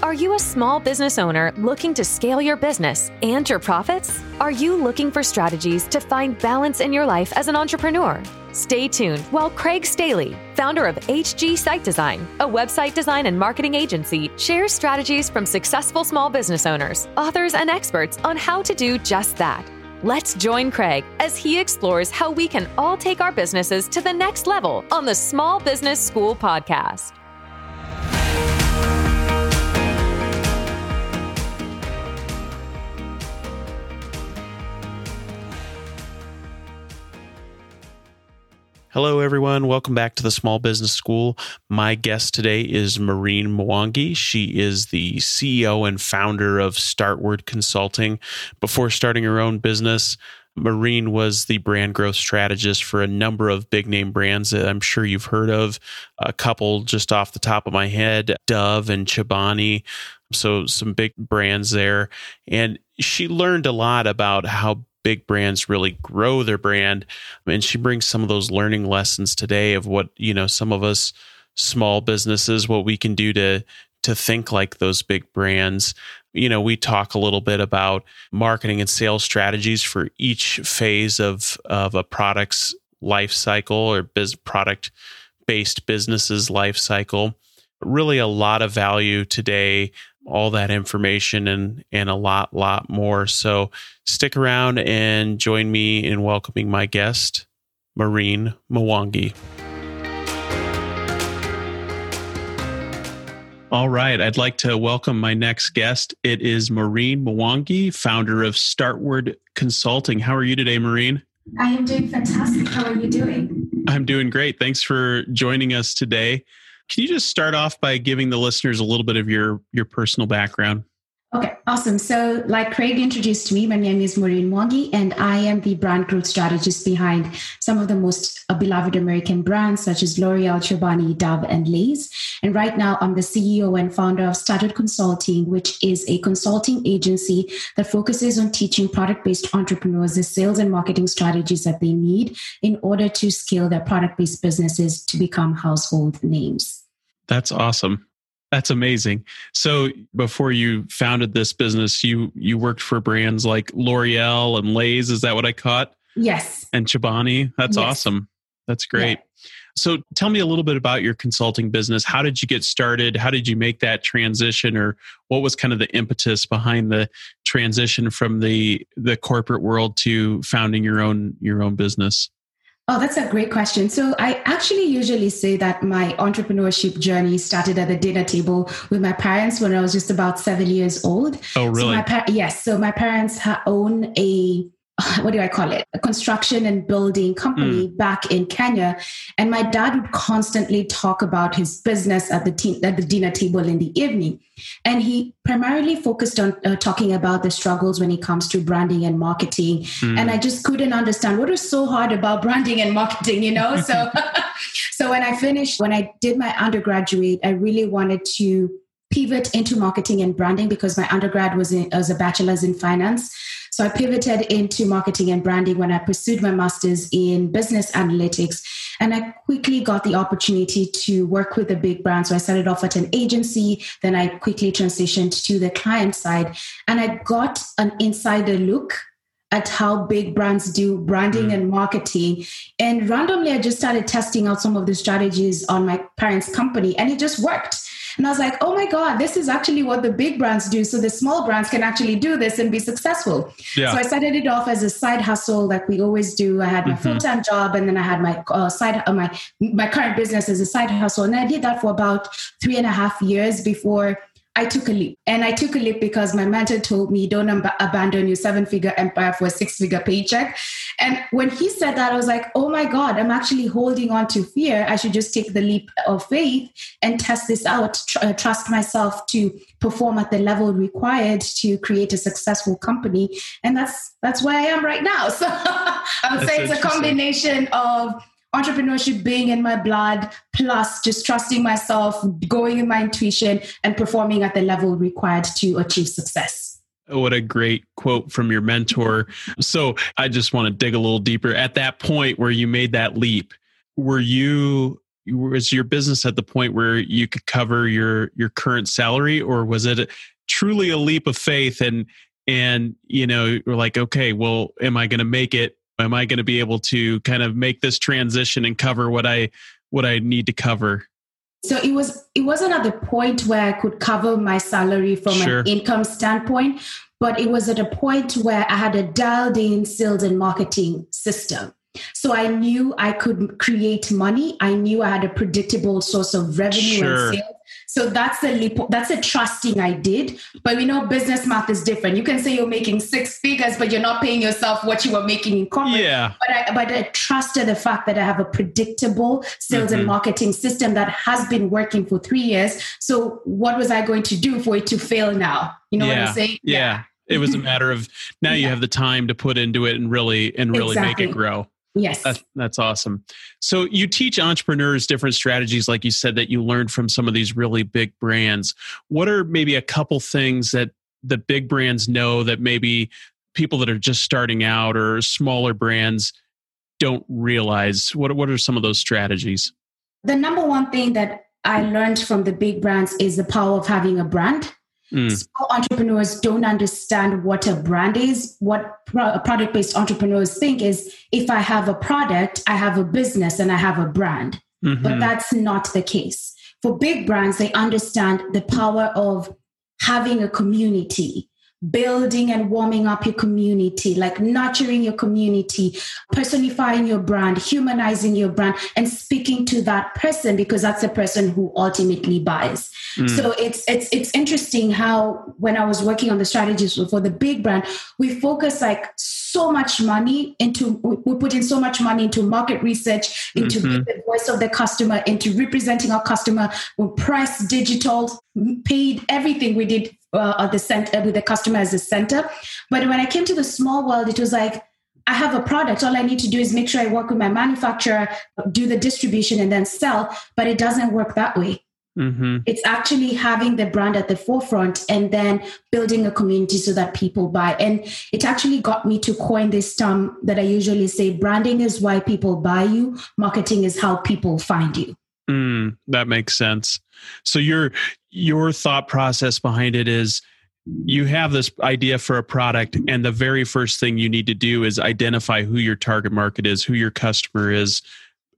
Are you a small business owner looking to scale your business and your profits? Are you looking for strategies to find balance in your life as an entrepreneur? Stay tuned while Craig Staley, founder of HG Site Design, a website design and marketing agency, shares strategies from successful small business owners, authors, and experts on how to do just that. Let's join Craig as he explores how we can all take our businesses to the next level on the Small Business School podcast. Hello, everyone. Welcome back to the Small Business School. My guest today is Maureen Mwangi. She is the CEO and founder of Startward Consulting. Before starting her own business, Maureen was the brand growth strategist for a number of big name brands that I'm sure you've heard of. A couple just off the top of my head Dove and Chobani. So, some big brands there. And she learned a lot about how big brands really grow their brand. And she brings some of those learning lessons today of what, you know, some of us small businesses, what we can do to to think like those big brands. You know, we talk a little bit about marketing and sales strategies for each phase of of a product's life cycle or biz product based businesses life cycle. Really a lot of value today all that information and and a lot lot more. So stick around and join me in welcoming my guest, Maureen Mwangi. All right, I'd like to welcome my next guest. It is Maureen Mwangi, founder of Startward Consulting. How are you today, Maureen? I am doing fantastic. How are you doing? I'm doing great. Thanks for joining us today. Can you just start off by giving the listeners a little bit of your your personal background? Okay, awesome. So, like Craig introduced me, my name is Maureen Mwangi, and I am the brand growth strategist behind some of the most beloved American brands such as L'Oreal, Chobani, Dove, and Lay's. And right now, I'm the CEO and founder of Startward Consulting, which is a consulting agency that focuses on teaching product based entrepreneurs the sales and marketing strategies that they need in order to scale their product based businesses to become household names. That's awesome. That's amazing. So before you founded this business, you you worked for brands like L'Oreal and Lay's. Is that what I caught? Yes. And Chobani. That's yes. awesome. That's great. Yeah. So tell me a little bit about your consulting business. How did you get started? How did you make that transition or what was kind of the impetus behind the transition from the the corporate world to founding your own your own business? Oh, that's a great question. So, I actually usually say that my entrepreneurship journey started at the dinner table with my parents when I was just about seven years old. Oh, really? So my par- yes. So, my parents own a what do I call it? A construction and building company mm. back in Kenya. And my dad would constantly talk about his business at the, te- at the dinner table in the evening. And he primarily focused on uh, talking about the struggles when it comes to branding and marketing. Mm. And I just couldn't understand what was so hard about branding and marketing, you know? So, so when I finished, when I did my undergraduate, I really wanted to pivot into marketing and branding because my undergrad was, in, was a bachelor's in finance. So I pivoted into marketing and branding when I pursued my master's in business analytics. And I quickly got the opportunity to work with a big brand. So I started off at an agency, then I quickly transitioned to the client side. And I got an insider look at how big brands do branding mm. and marketing. And randomly, I just started testing out some of the strategies on my parents' company, and it just worked. And I was like, oh my God, this is actually what the big brands do. So the small brands can actually do this and be successful. Yeah. So I started it off as a side hustle like we always do. I had my mm-hmm. full-time job and then I had my uh, side, uh, my, my current business as a side hustle. And I did that for about three and a half years before I took a leap. And I took a leap because my mentor told me, don't ab- abandon your seven figure empire for a six figure paycheck. And when he said that, I was like, oh my God, I'm actually holding on to fear. I should just take the leap of faith and test this out, tr- uh, trust myself to perform at the level required to create a successful company. And that's that's where I am right now. So I would that's say it's a combination of entrepreneurship being in my blood, plus just trusting myself, going in my intuition, and performing at the level required to achieve success. What a great quote from your mentor. So I just want to dig a little deeper. At that point where you made that leap, were you was your business at the point where you could cover your your current salary or was it truly a leap of faith and and you know we're like okay well am i going to make it am i going to be able to kind of make this transition and cover what i what i need to cover so it was it wasn't at the point where i could cover my salary from sure. an income standpoint but it was at a point where i had a dialed in sales and marketing system so I knew I could create money. I knew I had a predictable source of revenue sure. and sales. So that's a leap, that's a trusting I did. But we know business math is different. You can say you're making six figures, but you're not paying yourself what you were making in corporate. Yeah. But I, but I trusted the fact that I have a predictable sales mm-hmm. and marketing system that has been working for three years. So what was I going to do for it to fail now? You know yeah. what I'm saying? Yeah. yeah. It was a matter of now yeah. you have the time to put into it and really and really exactly. make it grow. Yes. That's, that's awesome. So you teach entrepreneurs different strategies, like you said, that you learned from some of these really big brands. What are maybe a couple things that the big brands know that maybe people that are just starting out or smaller brands don't realize? What, what are some of those strategies? The number one thing that I learned from the big brands is the power of having a brand. Mm. Small entrepreneurs don't understand what a brand is. What pro- product based entrepreneurs think is if I have a product, I have a business and I have a brand. Mm-hmm. But that's not the case. For big brands, they understand the power of having a community, building and warming up your community, like nurturing your community, personifying your brand, humanizing your brand, and speaking to that person because that's the person who ultimately buys. Mm. So it's it's it's interesting how when I was working on the strategies for the big brand, we focus like so much money into we put in so much money into market research, into mm-hmm. the voice of the customer, into representing our customer, we press digital, paid everything we did uh, at the center with the customer as the center. But when I came to the small world, it was like I have a product. All I need to do is make sure I work with my manufacturer, do the distribution, and then sell. But it doesn't work that way. Mm-hmm. It's actually having the brand at the forefront and then building a community so that people buy. And it actually got me to coin this term that I usually say branding is why people buy you, marketing is how people find you. Mm, that makes sense. So your your thought process behind it is you have this idea for a product and the very first thing you need to do is identify who your target market is, who your customer is,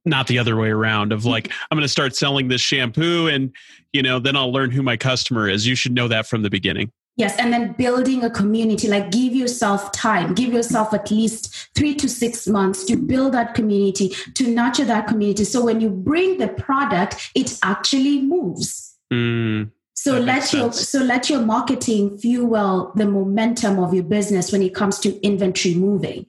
not the other way around of like I'm going to start selling this shampoo and you know then I'll learn who my customer is. You should know that from the beginning. Yes, and then building a community, like give yourself time, give yourself at least three to six months to build that community, to nurture that community. So when you bring the product, it actually moves. Mm, so let your so let your marketing fuel the momentum of your business when it comes to inventory moving.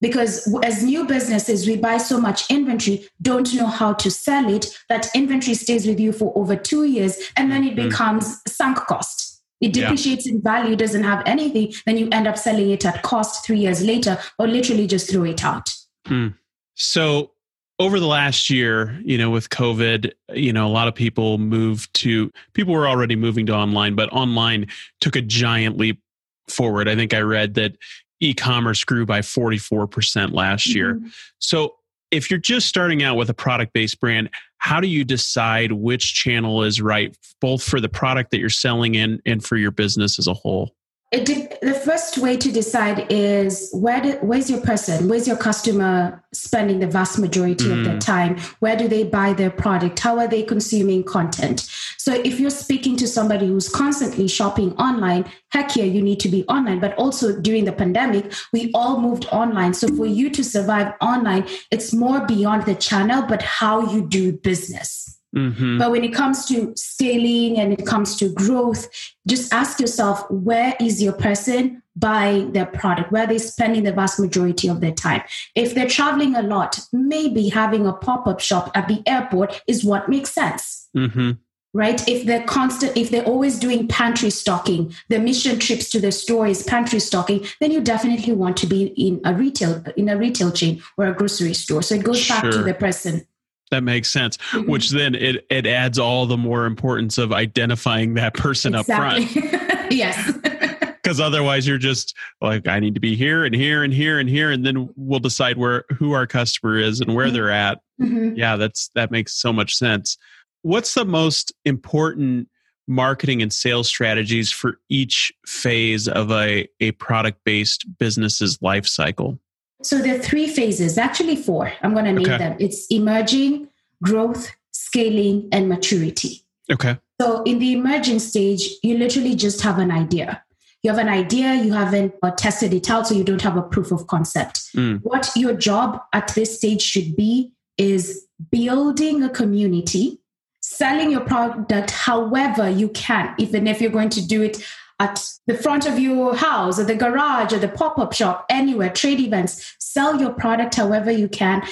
Because as new businesses, we buy so much inventory, don't know how to sell it. That inventory stays with you for over two years, and then it mm. becomes sunk cost it depreciates yeah. in value, doesn't have anything, then you end up selling it at cost three years later, or literally just throw it out. Hmm. So over the last year, you know, with COVID, you know, a lot of people moved to people were already moving to online, but online took a giant leap forward. I think I read that e-commerce grew by 44% last mm-hmm. year. So if you're just starting out with a product based brand, how do you decide which channel is right, both for the product that you're selling in and for your business as a whole? It, the first way to decide is where do, where's your person? Where's your customer spending the vast majority mm. of their mm. time? Where do they buy their product? How are they consuming content? So if you're speaking to somebody who's constantly shopping online heck yeah you need to be online. But also during the pandemic we all moved online. So for you to survive online it's more beyond the channel but how you do business Mm-hmm. But when it comes to scaling and it comes to growth, just ask yourself where is your person buying their product? Where are they spending the vast majority of their time? If they're traveling a lot, maybe having a pop up shop at the airport is what makes sense. Mm-hmm. Right? If they're constant, if they're always doing pantry stocking, the mission trips to the store is pantry stocking, then you definitely want to be in a retail in a retail chain or a grocery store. So it goes back to the person that makes sense. Mm-hmm. Which then it it adds all the more importance of identifying that person exactly. up front. yes. because otherwise you're just like I need to be here and here and here and here, and then we'll decide where who our customer is and where mm-hmm. they're at. Mm-hmm. Yeah, that's that makes so much sense. What's the most important marketing and sales strategies for each phase of a, a product based business's life cycle? So there are three phases, actually four. I'm going to name okay. them. It's emerging, growth, scaling, and maturity. Okay. So in the emerging stage, you literally just have an idea. You have an idea, you haven't uh, tested it out, so you don't have a proof of concept. Mm. What your job at this stage should be is building a community, selling your product however you can, even if you're going to do it at the front of your house or the garage or the pop-up shop anywhere trade events sell your product however you can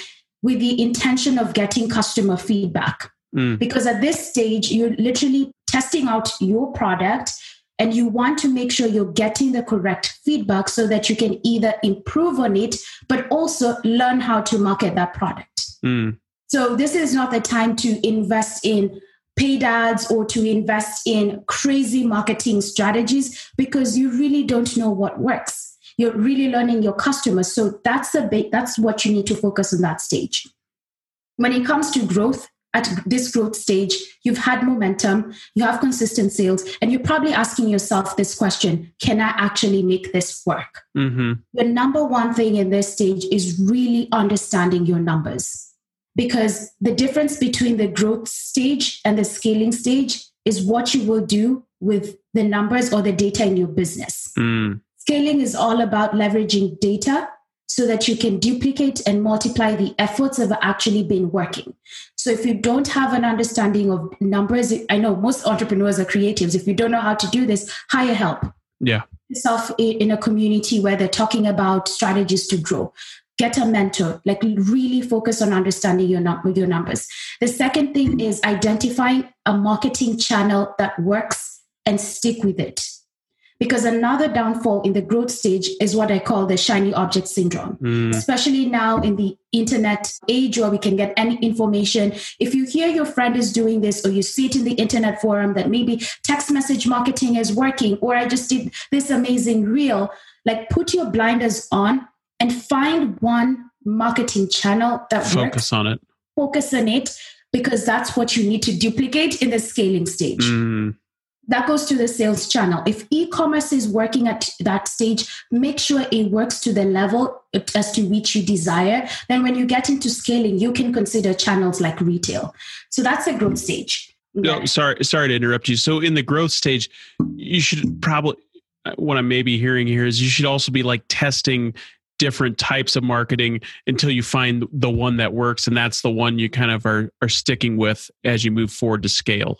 with the intention of getting customer feedback mm. because at this stage you're literally testing out your product and you want to make sure you're getting the correct feedback so that you can either improve on it but also learn how to market that product mm. so this is not the time to invest in paid ads or to invest in crazy marketing strategies because you really don't know what works. You're really learning your customers. So that's a bit, that's what you need to focus on that stage. When it comes to growth, at this growth stage, you've had momentum, you have consistent sales, and you're probably asking yourself this question Can I actually make this work? Mm-hmm. The number one thing in this stage is really understanding your numbers because the difference between the growth stage and the scaling stage is what you will do with the numbers or the data in your business. Mm. Scaling is all about leveraging data so that you can duplicate and multiply the efforts that have actually been working. So if you don't have an understanding of numbers, I know most entrepreneurs are creatives. If you don't know how to do this, hire help. Yeah. Yourself in a community where they're talking about strategies to grow get a mentor like really focus on understanding your, num- your numbers. The second thing is identifying a marketing channel that works and stick with it. Because another downfall in the growth stage is what i call the shiny object syndrome. Mm. especially now in the internet age where we can get any information. If you hear your friend is doing this or you see it in the internet forum that maybe text message marketing is working or i just did this amazing reel like put your blinders on and find one marketing channel that focus works. on it. Focus on it because that's what you need to duplicate in the scaling stage. Mm. That goes to the sales channel. If e commerce is working at that stage, make sure it works to the level as to which you desire. Then, when you get into scaling, you can consider channels like retail. So, that's a growth stage. No, sorry, sorry to interrupt you. So, in the growth stage, you should probably what I'm maybe hearing here is you should also be like testing different types of marketing until you find the one that works and that's the one you kind of are are sticking with as you move forward to scale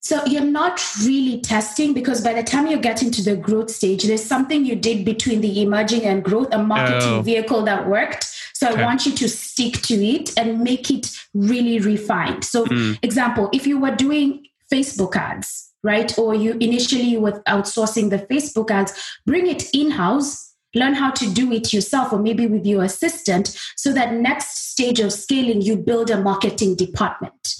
so you're not really testing because by the time you get into the growth stage there's something you did between the emerging and growth a marketing oh. vehicle that worked so okay. i want you to stick to it and make it really refined so mm. example if you were doing facebook ads right or you initially were outsourcing the facebook ads bring it in house learn how to do it yourself or maybe with your assistant so that next stage of scaling you build a marketing department.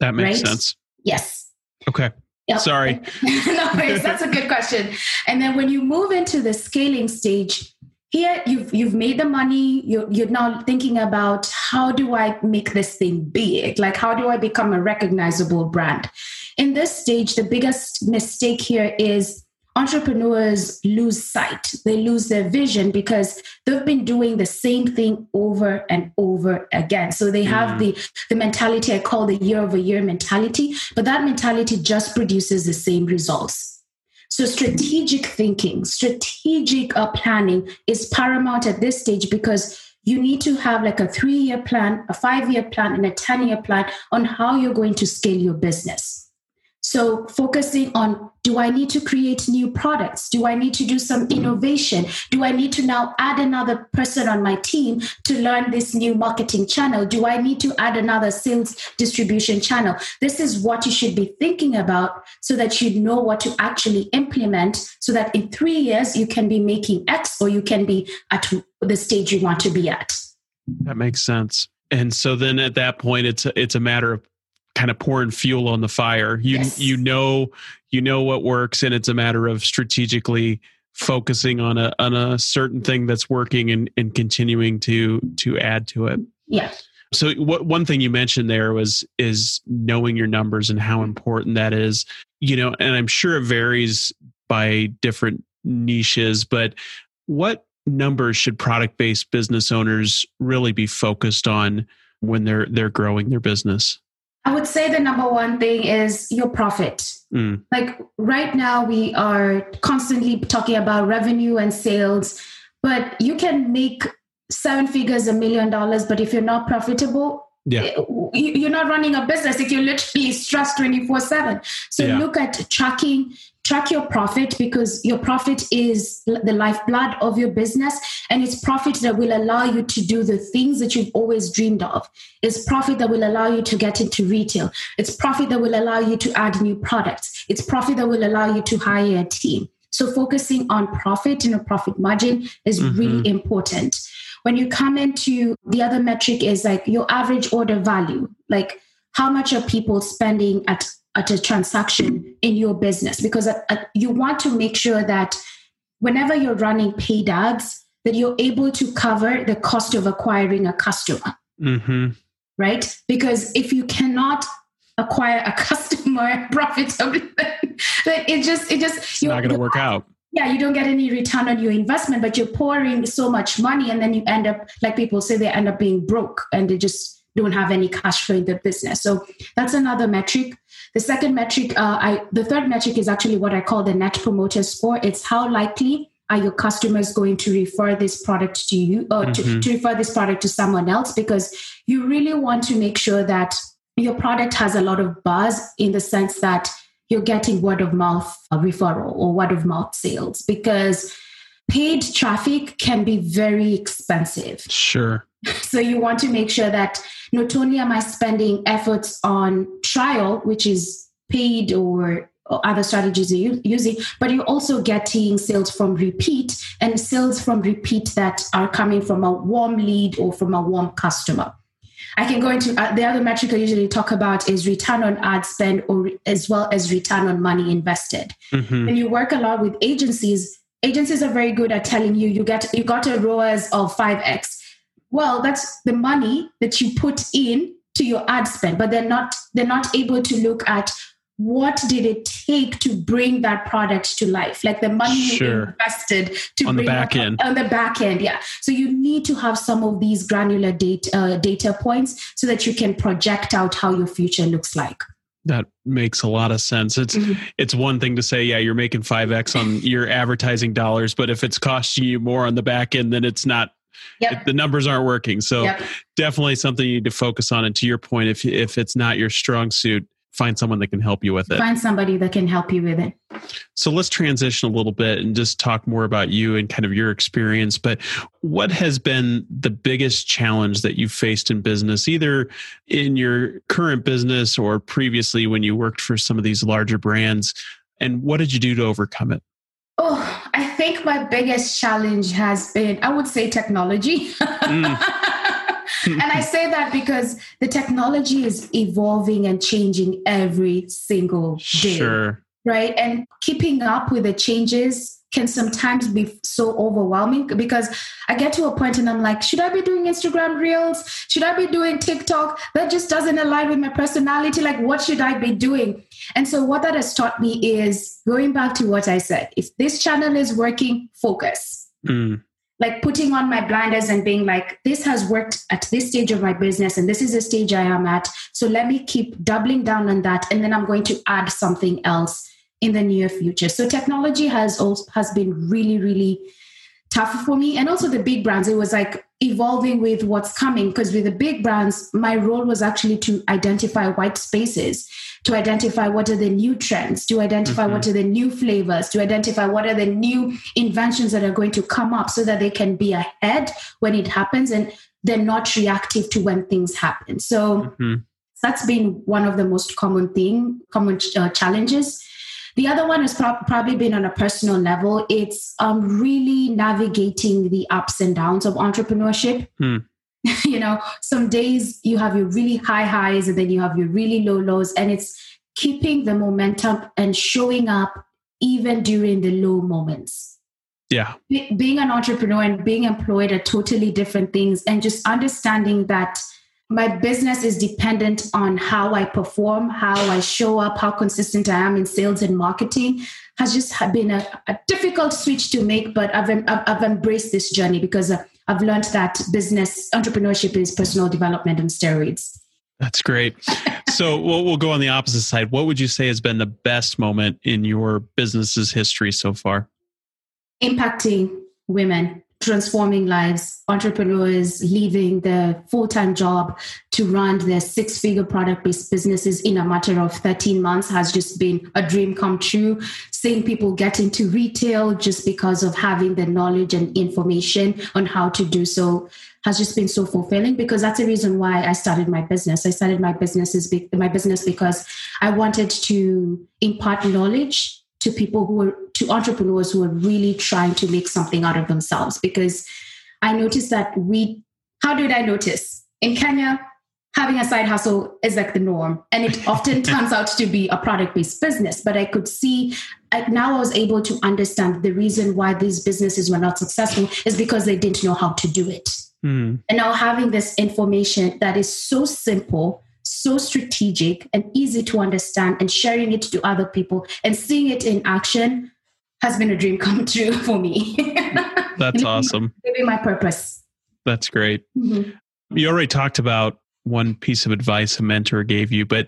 That makes right? sense. Yes. Okay. Yep. sorry. No worries. that's a good question. And then when you move into the scaling stage here you've you've made the money. You're, you're now thinking about how do i make this thing big? Like how do i become a recognizable brand? In this stage the biggest mistake here is entrepreneurs lose sight, they lose their vision because they've been doing the same thing over and over again. So they have mm. the, the mentality I call the year over year mentality, but that mentality just produces the same results. So strategic thinking, strategic uh, planning is paramount at this stage because you need to have like a three year plan, a five year plan, and a 10 year plan on how you're going to scale your business. So, focusing on do I need to create new products? Do I need to do some innovation? Do I need to now add another person on my team to learn this new marketing channel? Do I need to add another sales distribution channel? This is what you should be thinking about so that you know what to actually implement so that in three years you can be making X or you can be at the stage you want to be at. That makes sense. And so then at that point, it's a, it's a matter of kind of pouring fuel on the fire. You Yes. you know you know what works, and it's a matter of strategically focusing on a on a certain thing that's working and and continuing to to add to it. Yeah. So what one thing you mentioned there was is knowing your numbers and how important that is. You know, and I'm sure it varies by different niches, but what numbers should product-based business owners really be focused on when they're they're growing their business? I would say the number one thing is your profit. Mm, Like right now, we are constantly talking about revenue and sales, but you can make seven figures, a million dollars, but if you're not profitable, Yeah. eh, you- you're not running a business if you're literally stressed 24 7 so Yeah. look at tracking track your profit because your profit is the lifeblood of your business and it's profit that will allow you to do the things that you've always dreamed of. It's profit that will allow you to get into retail. It's profit that will allow you to add new products. It's profit that will allow you to hire a team. So focusing on profit and a profit margin is Mhm. really important. When you come into the other metric is like your average order value like how much are people spending at at a transaction in your business because uh, uh, you want to make sure that whenever you're running paid ads that you're able to cover the cost of acquiring a customer hmm right because if you cannot acquire a customer profitably then it just it just It's not going to work out. yeah, you don't get any return on your investment, but you're pouring so much money, and then you end up, like people say, they end up being broke and they just don't have any cash flow in their business. So that's another metric. The second metric, uh, I the third metric is actually what I call the net promoter score. It's how likely are your customers going to refer this product to you or to, Mhm. to refer this product to someone else because you really want to make sure that your product has a lot of buzz in the sense that you're getting word of mouth uh, referral or word of mouth sales because paid traffic can be very expensive. Sure. So you want to make sure that not only am I spending efforts on trial, which is paid or, or other strategies you're using, but you're also getting sales from repeat and sales from repeat that are coming from a warm lead or from a warm customer. I can go into uh, the other metric I usually talk about is return on ad spend or as well as return on money invested hmm when you work a lot with agencies agencies are very good at telling you you get you got a ROAS of 5x well that's the money that you put in to your ad spend but they're not they're not able to look at what did it take to bring that product to life? Like the money you invested to On the back end. on the back end yeah. So you need to have some of these granular data uh, data points so that you can project out how your future looks like That makes a lot of sense. It's Mhm. it's one thing to say, yeah, you're making five x on your advertising dollars, but if it's costing you more on the back end, then it's not. Yep. The numbers aren't working. So Yep. definitely something you need to focus on. And to your point, if if it's not your strong suit, find someone that can help you with it. find somebody that can help you with it So let's transition a little bit and just talk more about you and kind of your experience. But what has been the biggest challenge that you've faced in business, either in your current business or previously when you worked for some of these larger brands? And what did you do to overcome it? Oh, I think my biggest challenge has been, I would say, technology. Mm. and I say that because the technology is evolving and changing every single day. Sure. Right. And keeping up with the changes can sometimes be so overwhelming because I get to a point and I'm like, should I be doing Instagram reels? Should I be doing TikTok? That just doesn't align with my personality. Like, what should I be doing? And so, what that has taught me is going back to what I said if this channel is working, focus. Mm, Like putting on my blinders and being like, this has worked at this stage of my business, and this is the stage I am at. So let me keep doubling down on that. And then I'm going to add something else in the near future. So technology has also has been really, really tough for me. And also the big brands, it was like evolving with what's coming. Because with the big brands, my role was actually to identify white spaces, to identify what are the new trends, to identify Mhm. what are the new flavors, to identify what are the new inventions that are going to come up so that they can be ahead when it happens and they're not reactive to when things happen. So mhm. that's been one of the most common thing, common uh, challenges. The other one has prob- probably been on a personal level. It's um, really navigating the ups and downs of entrepreneurship. Hmm. you know, some days you have your really high highs and then you have your really low lows. And it's keeping the momentum and showing up even during the low moments. Yeah. Be- being an entrepreneur and being employed are totally different things. And just understanding that my business is dependent on how I perform, how I show up, how consistent I am in sales and marketing has just been a, a difficult switch to make. But I've, I've, I've embraced this journey because uh, I've learned that business entrepreneurship is personal development on steroids. That's great. so we'll, we'll go on the opposite side. What would you say has been the best moment in your business's history so far? Impacting women transforming lives, entrepreneurs leaving their full time job to run their six figure product based businesses in a matter of 13 months has just been a dream come true. Seeing people get into retail just because of having the knowledge and information on how to do so has just been so fulfilling because that's the reason why I started my business. I started my business is my business because I wanted to impart knowledge to people who are to entrepreneurs who are really trying to make something out of themselves. Because i noticed that we how did i notice? In kenya having a side hustle is like the norm and it often turns out to be a product based business. But i could see now i was able to understand the reason why these businesses were not successful is because they didn't know how to do it. Mm. and now having this information that is so simple so strategic and easy to understand and sharing it to other people and seeing it in action has been a dream come true for me. That's awesome. Living my purpose. That's great. Mm-hmm. You already talked about one piece of advice a mentor gave you, but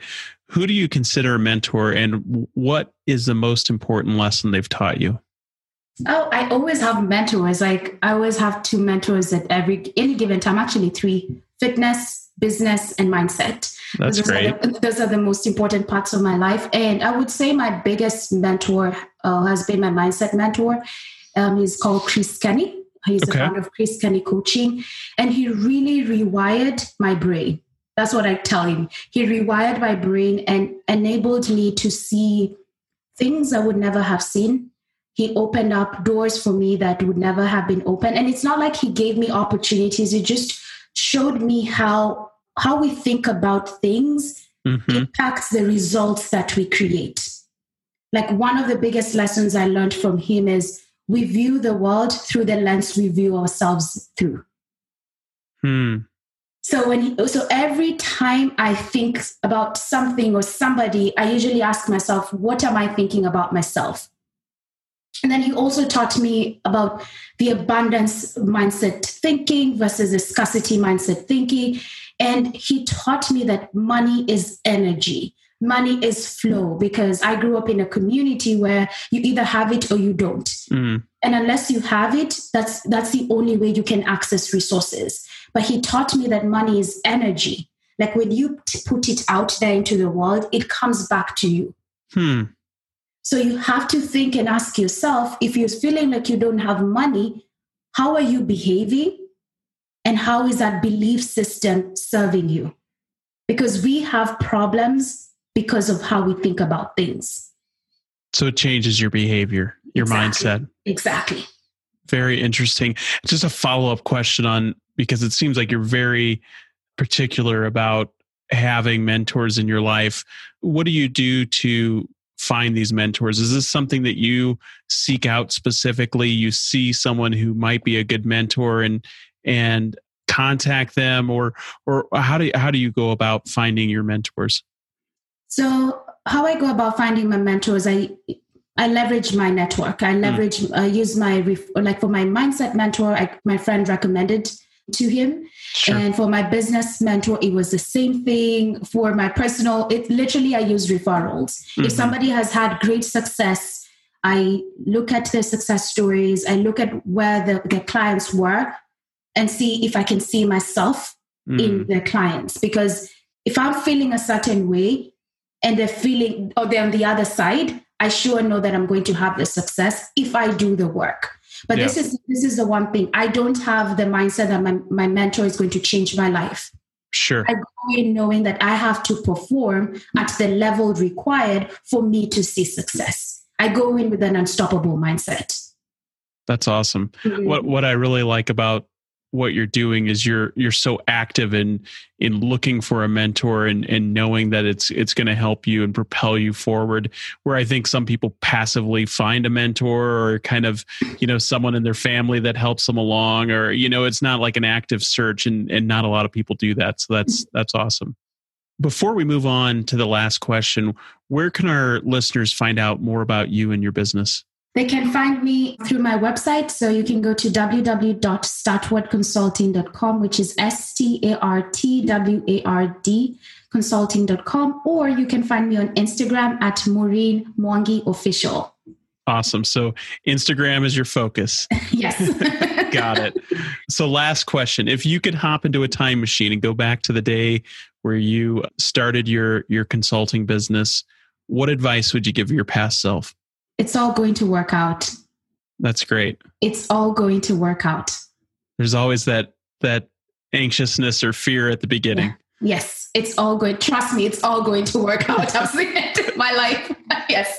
who do you consider a mentor and what is the most important lesson they've taught you? Oh, I always have mentors. Like I always have two mentors at every any given time, actually three fitness, business, and mindset. That's those great. Are the, those are the most important parts of my life. And I would say my biggest mentor uh, has been my mindset mentor. Um, he's called Chris Kenny. He's okay. the founder of Chris Kenny Coaching. And he really rewired my brain. That's what I tell him. He rewired my brain and enabled me to see things I would never have seen. He opened up doors for me that would never have been open. And it's not like he gave me opportunities, he just showed me how how we think about things mm-hmm. impacts the results that we create. Like one of the biggest lessons I learned from him is we view the world through the lens we view ourselves through. Hmm. So when he, so every time I think about something or somebody, I usually ask myself, what am I thinking about myself? And then he also taught me about the abundance mindset thinking versus the scarcity mindset thinking. And he taught me that money is energy, money is flow, because I grew up in a community where you either have it or you don't. Mm. And unless you have it, that's that's the only way you can access resources. But he taught me that money is energy. Like when you put it out there into the world, it comes back to you. Hmm. So you have to think and ask yourself if you're feeling like you don't have money, how are you behaving? and how is that belief system serving you? Because we have problems because of how we think about things. So it changes your behavior your exactly. mindset. Exactly. Very interesting. Just a follow-up question on because it seems like you're very particular about having mentors in your life. What do you do to find these mentors is this something that you seek out specifically you see someone who might be a good mentor and and contact them or or how do you, how do you go about finding your mentors so how i go about finding my mentors i i leverage my network i hmm. leverage mm. uh, use my like for my mindset mentor I, my friend recommended to him sure. and for my business mentor it was the same thing for my personal it literally i use referrals mm-hmm. if somebody has had great success i look at their success stories i look at where the, the clients were and see if I can see myself mm. in their clients. Because if I'm feeling a certain way and they're feeling, or they're on the other side, I sure know that I'm going to have the success if I do the work. But yeah. this is this is the one thing. I don't have the mindset that my, my mentor is going to change my life. Sure. I go in knowing that I have to perform at the level required for me to see success. I go in with an unstoppable mindset. That's awesome. Mm-hmm. What what I really like about what you're doing is you're you're so active in in looking for a mentor and and knowing that it's it's going to help you and propel you forward where i think some people passively find a mentor or kind of you know someone in their family that helps them along or you know it's not like an active search and and not a lot of people do that. So that's that's awesome. Before we move on to the last question where can our listeners find out more about you and your business they can find me through my website. So you can go to www.startwardconsulting.com, which is S T A R T W A R D consulting.com, or you can find me on Instagram at Maureen Mwangi Official. Awesome. So Instagram is your focus. yes. Got it. So, last question. If you could hop into a time machine and go back to the day where you started your, your consulting business, what advice would you give your past self? It's all going to work out. That's great. It's all going to work out. There's always that that anxiousness or fear at the beginning. Yeah. Yes, it's all going. Trust me, it's all going to work out. I've seen it in my life. yes.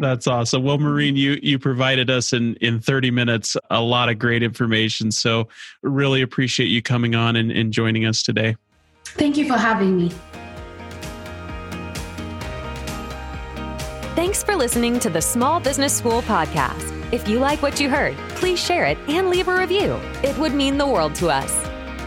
That's awesome. Well, Maureen, you you provided us in in 30 minutes a lot of great information. So really appreciate you coming on and, and joining us today. Thank you for having me. Thanks for listening to the Small Business School podcast. If you like what you heard, please share it and leave a review. It would mean the world to us.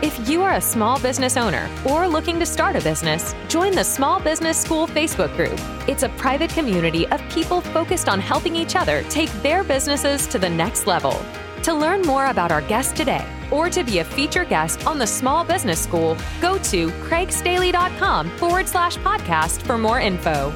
If you are a small business owner or looking to start a business, join the Small Business School Facebook group. It's a private community of people focused on helping each other take their businesses to the next level. To learn more about our guest today or to be a featured guest on the Small Business School, go to craigstaley.com forward slash podcast for more info.